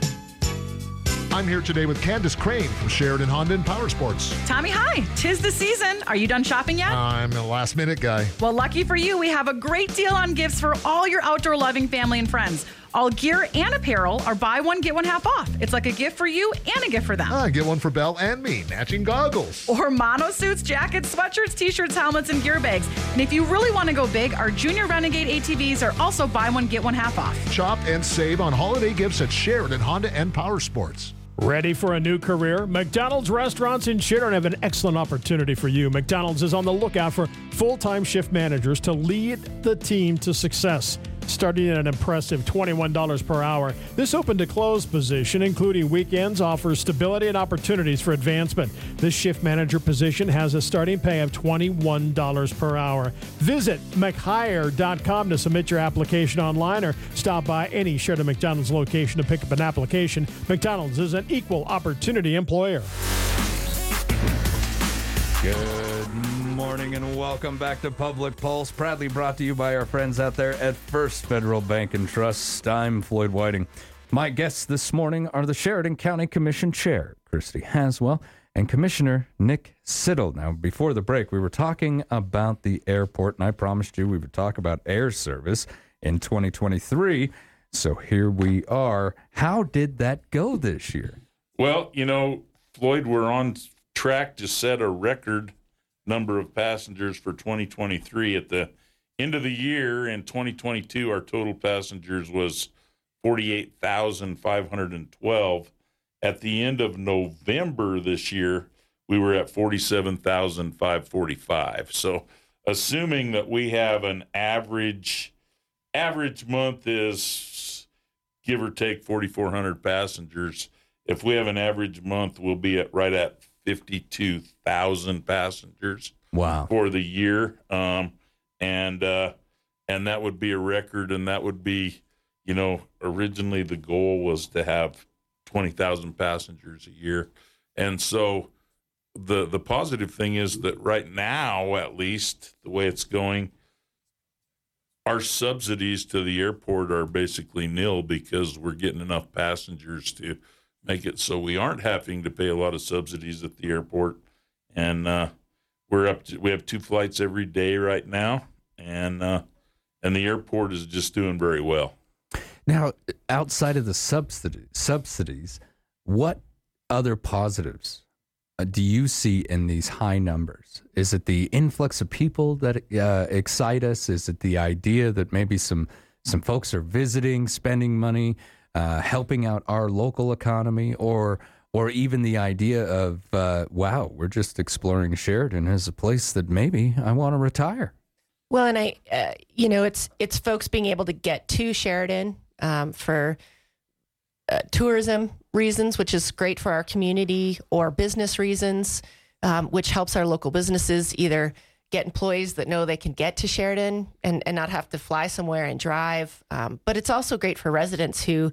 I'm here today with Candace Crane from Sheridan Honda and Power Sports. Tommy, hi. Tis the season. Are you done shopping yet? I'm a last minute guy. well, lucky for you, we have a great deal on gifts for all your outdoor loving family and friends. All gear and apparel are buy one, get one half off. It's like a gift for you and a gift for them. Ah, get one for Belle and me, matching goggles. Or mono suits, jackets, sweatshirts, t-shirts, helmets, and gear bags. And if you really want to go big, our Junior Renegade ATVs are also buy one, get one half off. Shop and save on holiday gifts at Sheridan Honda and Power Sports. Ready for a new career? McDonald's restaurants in Sheridan have an excellent opportunity for you. McDonald's is on the lookout for full time shift managers to lead the team to success. Starting at an impressive $21 per hour, this open to close position, including weekends, offers stability and opportunities for advancement. This shift manager position has a starting pay of $21 per hour. Visit McHire.com to submit your application online or stop by any Sheridan McDonald's location to pick up an application. McDonald's is an equal opportunity employer. Good morning and welcome back to Public Pulse, proudly brought to you by our friends out there at First Federal Bank and Trust. I'm Floyd Whiting. My guests this morning are the Sheridan County Commission Chair, Christi Haswell, and Commissioner Nick Siddle. Now, before the break, we were talking about the airport, and I promised you we would talk about air service in 2023. So here we are. How did that go this year? Well, you know, Floyd, we're on track to set a record number of passengers for 2023. At the end of the year in 2022, our total passengers was 48,512. At the end of November this year, we were at 47,545. So, assuming that we have an average average month is give or take 4,400 passengers if we have an average month, we'll be at right at fifty-two thousand passengers Wow. for the year, um, and uh, and that would be a record, and that would be, you know, originally the goal was to have twenty thousand passengers a year, and so the the positive thing is that right now, at least the way it's going, our subsidies to the airport are basically nil because we're getting enough passengers to make it so we aren't having to pay a lot of subsidies at the airport, and uh, we're up to we have two flights every day right now, and uh, and the airport is just doing very well. Now, outside of the subsidy, subsidies, what other positives uh, do you see in these high numbers? Is it the influx of people that uh, excite us? Is it the idea that maybe some some folks are visiting, spending money, uh, helping out our local economy, or or even the idea of uh, wow, we're just exploring Sheridan as a place that maybe I want to retire. Well, and I, uh, you know, it's it's folks being able to get to Sheridan um, for uh, tourism reasons, which is great for our community, or business reasons, um, which helps our local businesses either get employees that know they can get to Sheridan and, and not have to fly somewhere and drive. Um, but it's also great for residents who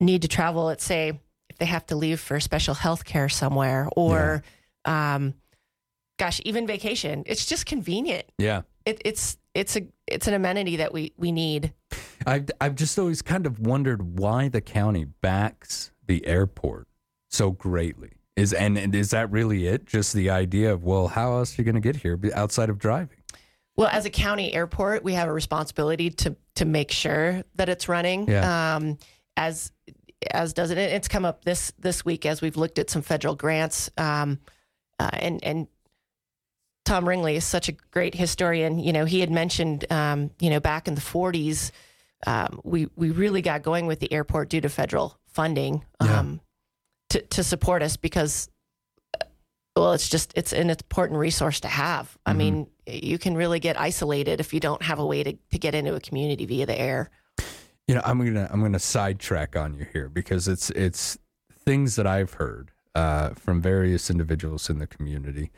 need to travel. Let's say if they have to leave for special health care somewhere, or um, gosh, even vacation. It's just convenient Yeah. it, it's it's a it's an amenity that we we need. I've I've just always kind of wondered why the county backs the airport so greatly. Is and, and is that really it? Just the idea of well, how else are you going to get here outside of driving? Well, as a county airport, we have a responsibility to to make sure that it's running. Yeah. Um, as as does it. It's come up this this week as we've looked at some federal grants. Um, uh, and and Tom Ringley is such a great historian. You know, he had mentioned, um, you know, back in the 40s, um, we we really got going with the airport due to federal funding um, to to support us because, uh, well, it's just it's an important resource to have. I mean, you can really get isolated if you don't have a way to to get into a community via the air. You know, I'm gonna I'm gonna sidetrack on you here because it's it's things that I've heard uh, from various individuals in the community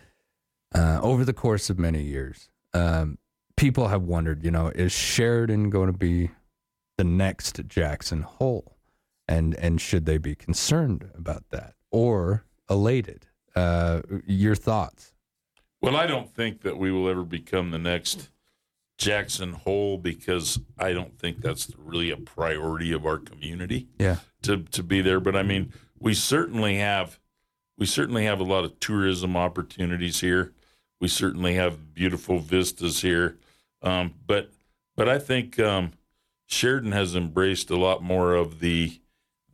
uh, over the course of many years. Um, people have wondered, you know, is Sheridan going to be the next Jackson Hole, and and should they be concerned about that or elated? Uh, your thoughts? Well, I don't think that we will ever become the next Jackson Hole because I don't think that's really a priority of our community Yeah, to to be there. But I mean, we certainly have we certainly have a lot of tourism opportunities here. We certainly have beautiful vistas here. Um, but but I think um, Sheridan has embraced a lot more of the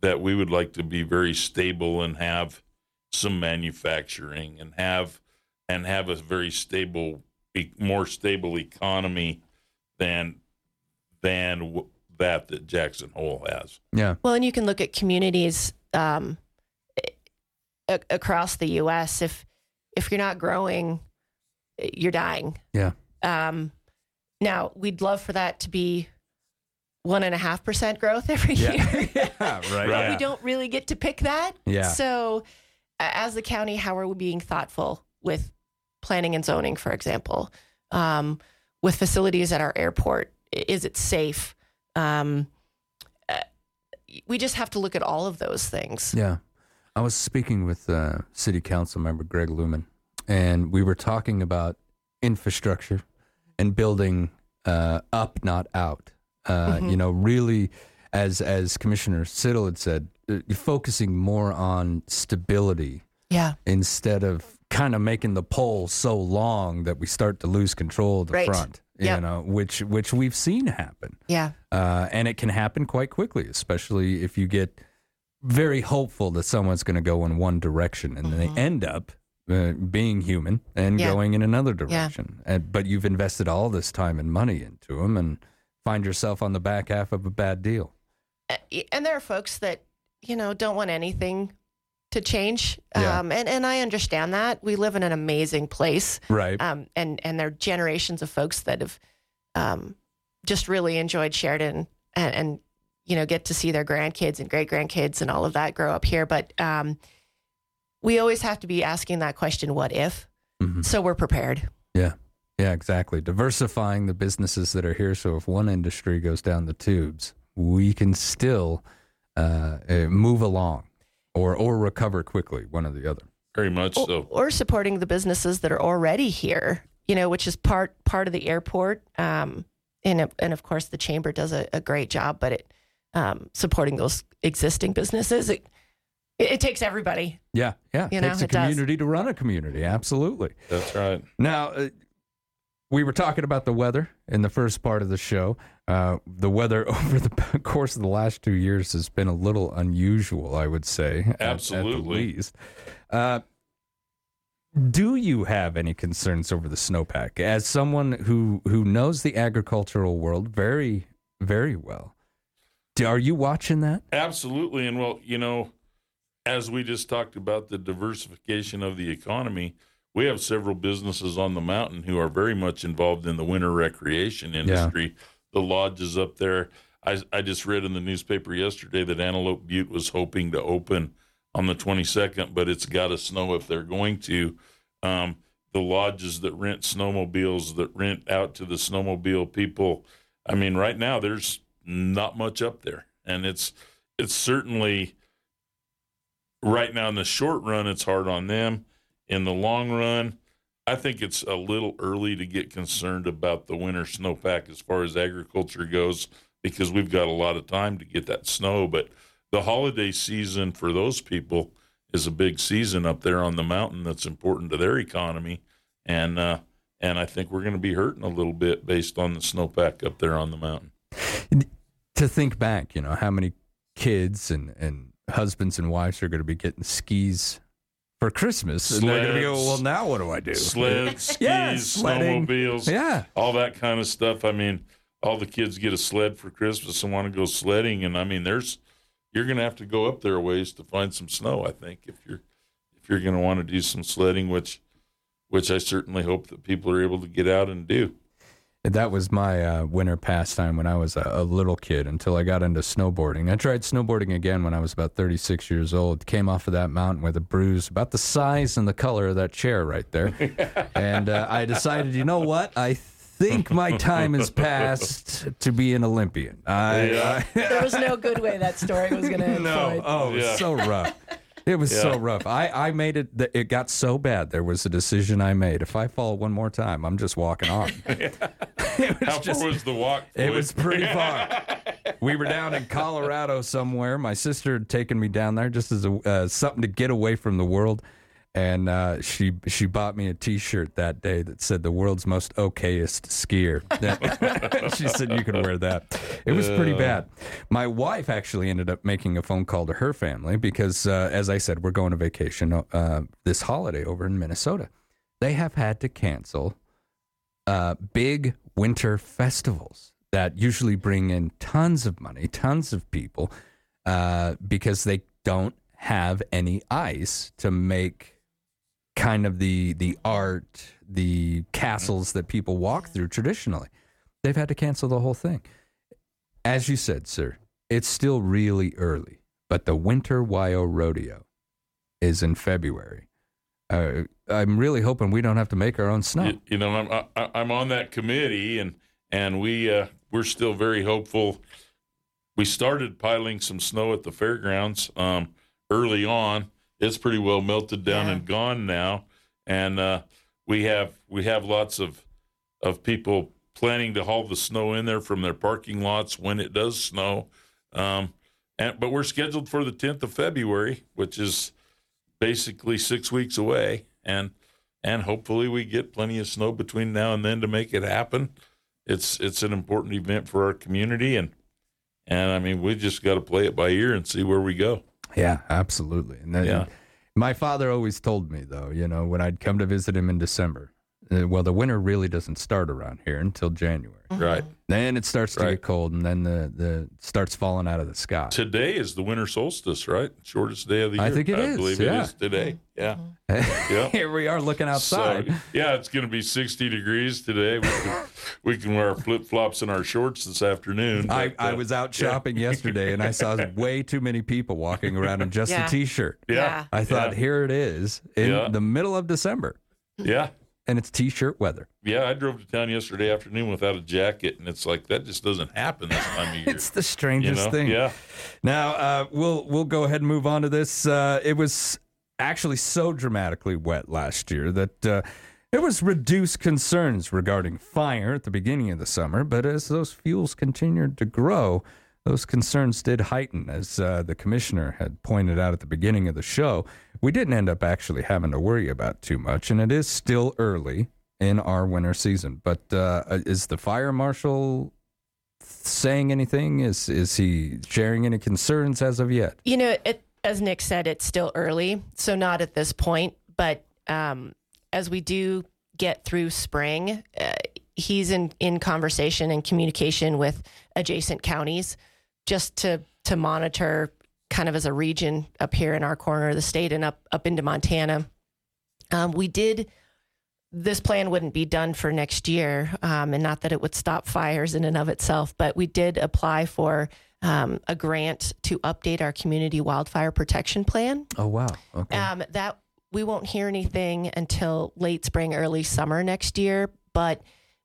that we would like to be very stable and have some manufacturing and have and have a very stable, more stable economy than than that that Jackson Hole has. yeah, Well, and you can look at communities um, a- across the U.S. If if you're not growing, you're dying. yeah. Um, now, we'd love for that to be one and a half percent growth every year, yeah, right. but we don't really get to pick that. Yeah. So, as the county, how are we being thoughtful with planning and zoning, for example, um, with facilities at our airport? Is it safe? Um, uh, we just have to look at all of those things. Yeah. I was speaking with uh, City Council member Greg Lumen, and we were talking about infrastructure and building uh, up, not out. Uh, Mhm. You know, really, as as Commissioner Siddle had said, uh, you're focusing more on stability Yeah. instead of kind of making the pole so long that we start to lose control of the Right. front. You Yep. know, which which we've seen happen. Yeah. Uh, and it can happen quite quickly, especially if you get very hopeful that someone's going to go in one direction and then they end up uh, being human and Yeah. going in another direction. And, but you've invested all this time and money into them and find yourself on the back half of a bad deal. Uh, and there are folks that you know don't want anything to change Yeah. um, and, and i understand that we live in an amazing place Right. um, and and there are generations of folks that have um, just really enjoyed sheridan and, and you know, get to see their grandkids and great grandkids and all of that grow up here. But um, we always have to be asking that question, what if? Mm-hmm. So we're prepared. Yeah. Yeah, exactly. Diversifying the businesses that are here. So if one industry goes down the tubes, we can still uh, uh, move along or, or recover quickly, one or the other. Very much so. Or supporting the businesses that are already here, you know, which is part part of the airport. Um, and, and of course, the chamber does a, a great job, but it um, supporting those existing businesses, it, it takes everybody. Yeah, yeah. You it know, takes a it does. community to run a community. Absolutely. That's right. Now, uh, we were talking about the weather in the first part of the show. Uh, the weather over the course of the last two years has been a little unusual, I would say. at- At, the least. Uh, do you have any concerns over the snowpack? As someone who who knows the agricultural world very very well, are you watching that? Absolutely. And well, you know, as we just talked about the diversification of the economy, we have several businesses on the mountain who are very much involved in the winter recreation industry. The lodges up there. I, I just read in the newspaper yesterday that Antelope Butte was hoping to open on the 22nd, but it's got to snow if they're going to. Um, the lodges that rent snowmobiles, that rent out to the snowmobile people. I mean, right now there's not much up there, and it's it's certainly right now in the short run it's hard on them. In the long run, I think it's a little early to get concerned about the winter snowpack as far as agriculture goes because we've got a lot of time to get that snow. But the holiday season for those people is a big season up there on the mountain that's important to their economy, and uh, and I think we're going to be hurting a little bit based on the snowpack up there on the mountain. to think back, you know, how many kids and, and husbands and wives are going to be getting skis for Christmas. And they're going to go, Sleds. well, now what do I do? Sleds, skis, Yeah, sledding. snowmobiles, Yeah. all that kind of stuff. I mean, all the kids get a sled for Christmas and want to go sledding, and I mean, there's you're going to have to go up there a ways to find some snow. I think if you're if you're going to want to do some sledding, which which I certainly hope that people are able to get out and do. That was my uh, winter pastime when I was a, a little kid until I got into snowboarding. I tried snowboarding again when I was about 36 years old. Came off of that mountain with a bruise about the size and the color of that chair right there. and uh, I decided, you know what? I think my time has passed to be an Olympian. I, Yeah. I- There was no good way that story was going to end. no, Floyd. oh, it was Yeah. so rough. It was so rough. I, I made it. It got so bad. There was a decision I made. If I fall one more time, I'm just walking on. How far was the walk? It was pretty far. we were down in Colorado somewhere. My sister had taken me down there just as a, uh, something to get away from the world, and uh, she she bought me a T-shirt that day that said "the world's most okayest skier." She said you could wear that. It was pretty bad. My wife actually ended up making a phone call to her family because, uh, as I said, we're going to vacation uh, this holiday over in Minnesota. They have had to cancel uh, big winter festivals that usually bring in tons of money, tons of people, uh, because they don't have any ice to make kind of the the art, the castles that people walk through traditionally. They've had to cancel the whole thing. As you said, sir, it's still really early, but the Winter WYO Rodeo is in February. Uh, I'm really hoping we don't have to make our own snow. You, you know, I'm I, I'm on that committee, and and we uh, we're still very hopeful. We started piling some snow at the fairgrounds um, early on. It's pretty well melted down and gone now, and uh, we have we have lots of of people planning to haul the snow in there from their parking lots when it does snow. Um, and but we're scheduled for the 10th of February, which is basically six weeks away, and and hopefully we get plenty of snow between now and then to make it happen. It's it's an important event for our community, and and I mean we just got to play it by ear and see where we go. Yeah, absolutely. And then, Yeah. my father always told me though, you know, when I'd come to visit him in December, Uh, well, the winter really doesn't start around here until January. Mm-hmm. Right. Then it starts to Right. get cold, and then the the starts falling out of the sky. Today is the winter solstice, right? Shortest day of the year. I think it I is, believe yeah. it is today. Mm-hmm. Yeah. Mm-hmm. Yeah. Here we are looking outside. So, yeah, it's going to be 60 degrees today. We can, we can wear our flip flops and our shorts this afternoon. I, but, I uh, was out yeah. shopping yesterday and I saw way too many people walking around in just Yeah. a t-shirt. Yeah. Yeah. I thought Yeah. here it is in Yeah. the middle of December Yeah. And it's t-shirt weather. Yeah, I drove to town yesterday afternoon without a jacket, and it's like that just doesn't happen this time of year. It's the strangest You know? thing. Yeah. Now uh, we'll we'll go ahead and move on to this. Uh, it was actually so dramatically wet last year that uh, there was reduced concerns regarding fire at the beginning of the summer. But as those fuels continued to grow, those concerns did heighten. As uh, the commissioner had pointed out at the beginning of the show, we didn't end up actually having to worry about too much, and it is still early in our winter season. But uh, is the fire marshal saying anything? Is is he sharing any concerns as of yet? You know, it, as Nick said, it's still early, so not at this point. But um, as we do get through spring, uh, he's in, in conversation and communication with adjacent counties just to to monitor kind of as a region up here in our corner of the state and up up into Montana. Um, we did this plan wouldn't be done for next year, um, and not that it would stop fires in and of itself, but we did apply for um, a grant to update our community wildfire protection plan. Oh wow! Okay. Um, that we won't hear anything until late spring, early summer next year. But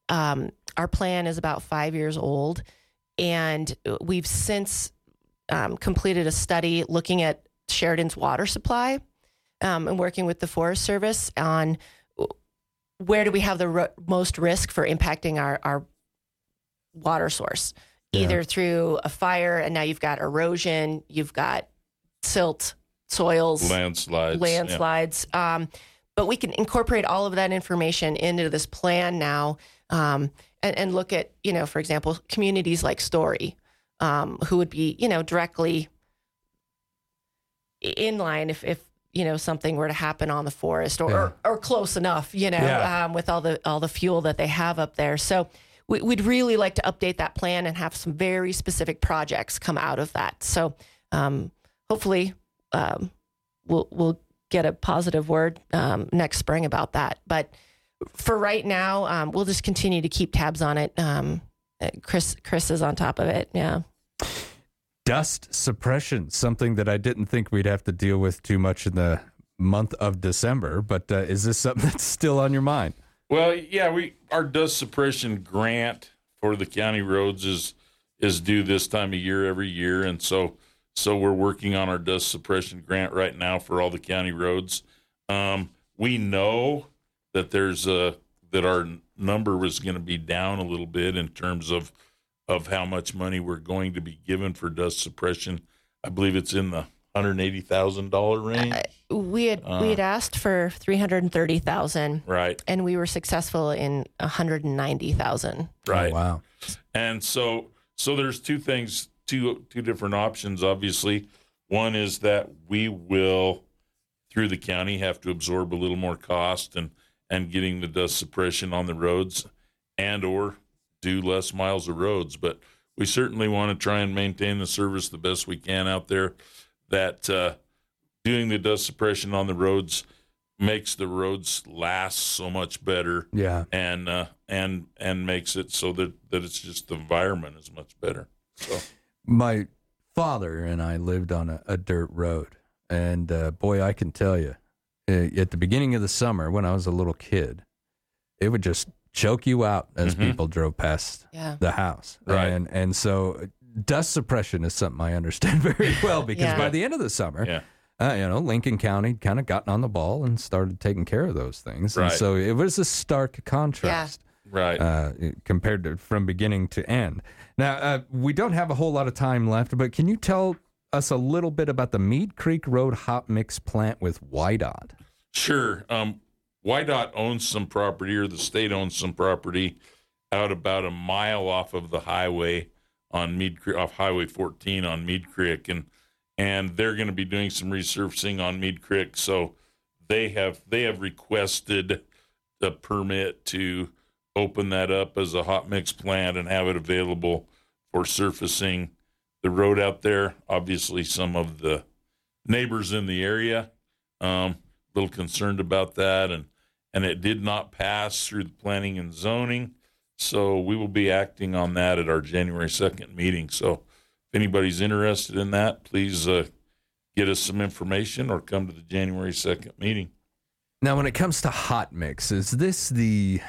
um, our plan is about five years old, and we've since um, completed a study looking at Sheridan's water supply um, and working with the Forest Service on where do we have the ro- most risk for impacting our, our water source, either through a fire, and now you've got erosion, you've got silt, soils, Landslides. yeah. landslides. Um, but we can incorporate all of that information into this plan now um, and, and look at, you know, for example, communities like Story, um, who would be, you know, directly in line if, if you know something were to happen on the forest or, or, or close enough, you know, Yeah. um, with all the all the fuel that they have up there. So we, we'd really like to update that plan and have some very specific projects come out of that. So um, hopefully um, we'll we'll get a positive word um, next spring about that. But for right now, um, we'll just continue to keep tabs on it. Chris Chris is on top of it. Yeah. Dust suppression, something that I didn't think we'd have to deal with too much in the month of December. But uh, is this something that's still on your mind? Well, yeah, we our dust suppression grant for the county roads is is due this time of year every year, and so so we're working on our dust suppression grant right now for all the county roads. Um, we know that there's a that our number was going to be down a little bit in terms of of how much money we're going to be given for dust suppression. I believe it's in the hundred eighty thousand dollar range. We had Uh. we had asked for three hundred and thirty thousand, Right. and we were successful in one hundred and ninety thousand. Right. wow. And so so there's two things, two two different options obviously. One is that we will through the county have to absorb a little more cost and and getting the dust suppression on the roads and or do less miles of roads, but we certainly want to try and maintain the service the best we can out there that uh doing the dust suppression on the roads makes the roads last so much better Yeah. and uh, and and makes it so that that it's just the environment is much better. So My father and I lived on a, a dirt road, and uh, boy, I can tell you, at the beginning of the summer when I was a little kid, it would just choke you out as Mhm. people drove past Yeah. the house. Right. And and so uh, dust suppression is something I understand very well because Yeah. by the end of the summer, yeah, uh, you know, Lincoln County kind of gotten on the ball and started taking care of those things. And so it was a stark contrast right. uh, compared to from beginning to end. Now, uh, we don't have a whole lot of time left, but can you tell us a little bit about the Mead Creek Road hot mix plant with WYDOT? Sure. Um, WYDOT owns some property, or the state owns some property, out about a mile off of the highway on Mead Creek, off Highway 14 on Mead Creek, and and they're going to be doing some resurfacing on Mead Creek. So they have they have requested the permit to open that up as a hot mix plant and have it available for surfacing the road out there. Obviously, some of the neighbors in the area um, a little concerned about that, and and it did not pass through the planning and zoning. So we will be acting on that at our January second meeting. So if anybody's interested in that, please uh, get us some information or come to the January second meeting. Now, when it comes to hot mix, is this the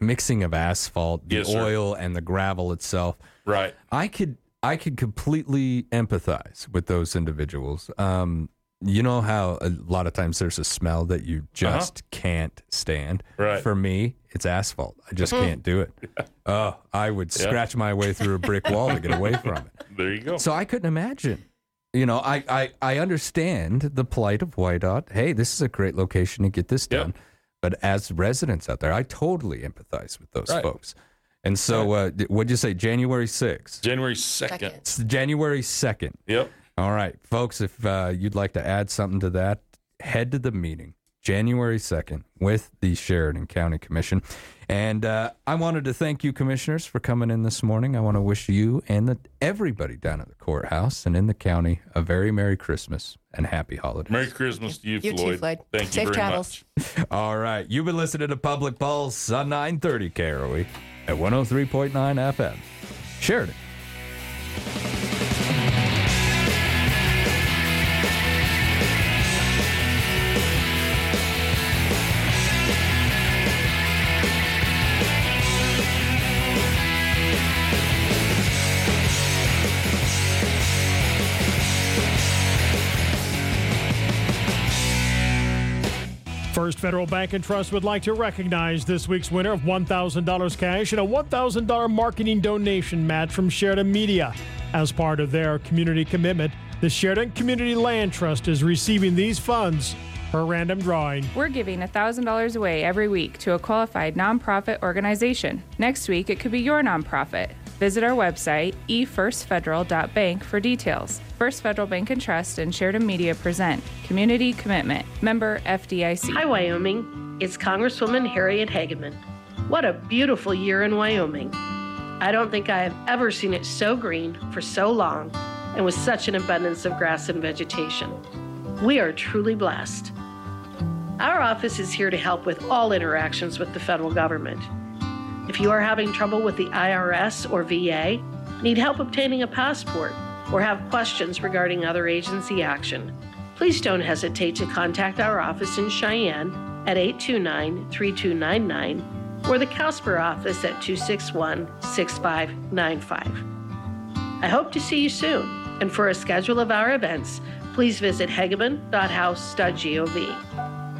mixing of asphalt, the Yes, oil, and the gravel itself? Right. I could I could completely empathize with those individuals. Um, you know how a lot of times there's a smell that you just can't stand. Uh-huh. Right. For me, it's asphalt. I just Mhm. can't do it. Oh, I would Yeah. scratch my way through a brick wall to get away from it. There you go. So I couldn't imagine. You know, I, I, I understand the plight of Wydot. Hey, this is a great location to get this done. But as residents out there, I totally empathize with those Right. folks. And so, uh, what'd you say? January 6th? January 2nd. It's January 2nd. Yep. All right, folks, if uh, you'd like to add something to that, head to the meeting January 2nd with the Sheridan County Commission. And uh, I wanted to thank you, commissioners, for coming in this morning. I want to wish you and the, everybody down at the courthouse and in the county a very Merry Christmas and Happy Holidays. Merry Christmas to you, You too, Floyd. Floyd. Thank Safe you very travels. much. All right, you've been listening to Public Pulse on 930 KROE at 103.9 FM. Sheridan. First Federal Bank and Trust would like to recognize this week's winner of $1,000 cash and a $1,000 marketing donation match from Sheridan Media. As part of their community commitment, the Sheridan Community Land Trust is receiving these funds per random drawing. We're giving $1,000 away every week to a qualified nonprofit organization. Next week, it could be your nonprofit. Visit our website, efirstfederal.bank, for details. First Federal Bank and Trust and Sheridan Media present Community Commitment, member FDIC. Hi, Wyoming. It's Congresswoman Harriet Hageman. What a beautiful year in Wyoming. I don't think I have ever seen it so green for so long and with such an abundance of grass and vegetation. We are truly blessed. Our office is here to help with all interactions with the federal government. If you are having trouble with the IRS or VA, need help obtaining a passport, or have questions regarding other agency action, please don't hesitate to contact our office in Cheyenne at 829 3299 or the Casper office at 261 6595. I hope to see you soon, and for a schedule of our events, please visit hageman.house.gov.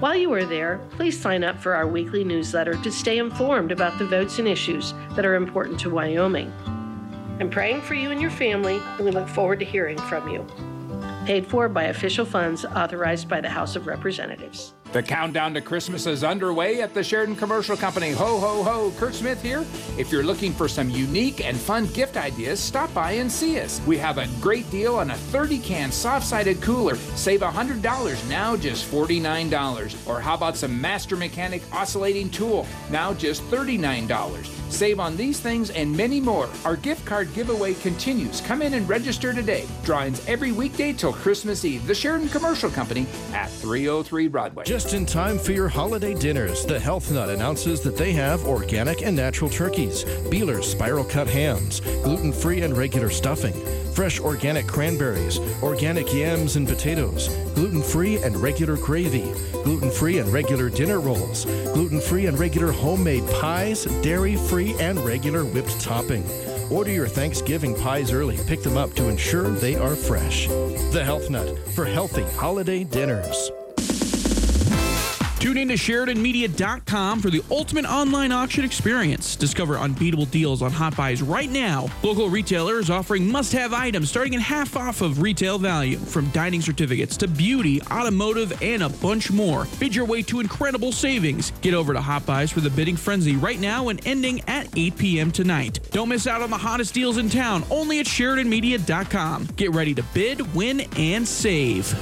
While you are there, please sign up for our weekly newsletter to stay informed about the votes and issues that are important to Wyoming. I'm praying for you and your family, and we look forward to hearing from you. Paid for by official funds authorized by the House of Representatives. The countdown to Christmas is underway at the Sheridan Commercial Company. Ho, ho, ho. Kurt Smith here. If you're looking for some unique and fun gift ideas, stop by and see us. We have a great deal on a 30 can soft sided cooler. Save $100 now, just $49. Or how about some Master Mechanic oscillating tool? Now just $39. Save on these things and many more. Our gift card giveaway continues. Come in and register today. Drawings every weekday till Christmas Eve. The Sheridan Commercial Company at 303 Broadway. Just in time for your holiday dinners, the Health Nut announces that they have organic and natural turkeys, Beeler's spiral cut hams, gluten free and regular stuffing, fresh organic cranberries, organic yams and potatoes, gluten free and regular gravy, gluten free and regular dinner rolls, gluten free and regular homemade pies, dairy free and regular whipped topping. Order your Thanksgiving pies early. Pick them up to ensure they are fresh. The Health Nut for healthy holiday dinners. Tune in to SheridanMedia.com for the ultimate online auction experience. Discover unbeatable deals on hot buys right now. Local retailers offering must have items starting at half off of retail value, from dining certificates to beauty, automotive, and a bunch more. Bid your way to incredible savings. Get over to Hot Buys for the bidding frenzy right now and ending at 8 p.m. tonight. Don't miss out on the hottest deals in town, only at SheridanMedia.com. Get ready to bid, win, and save.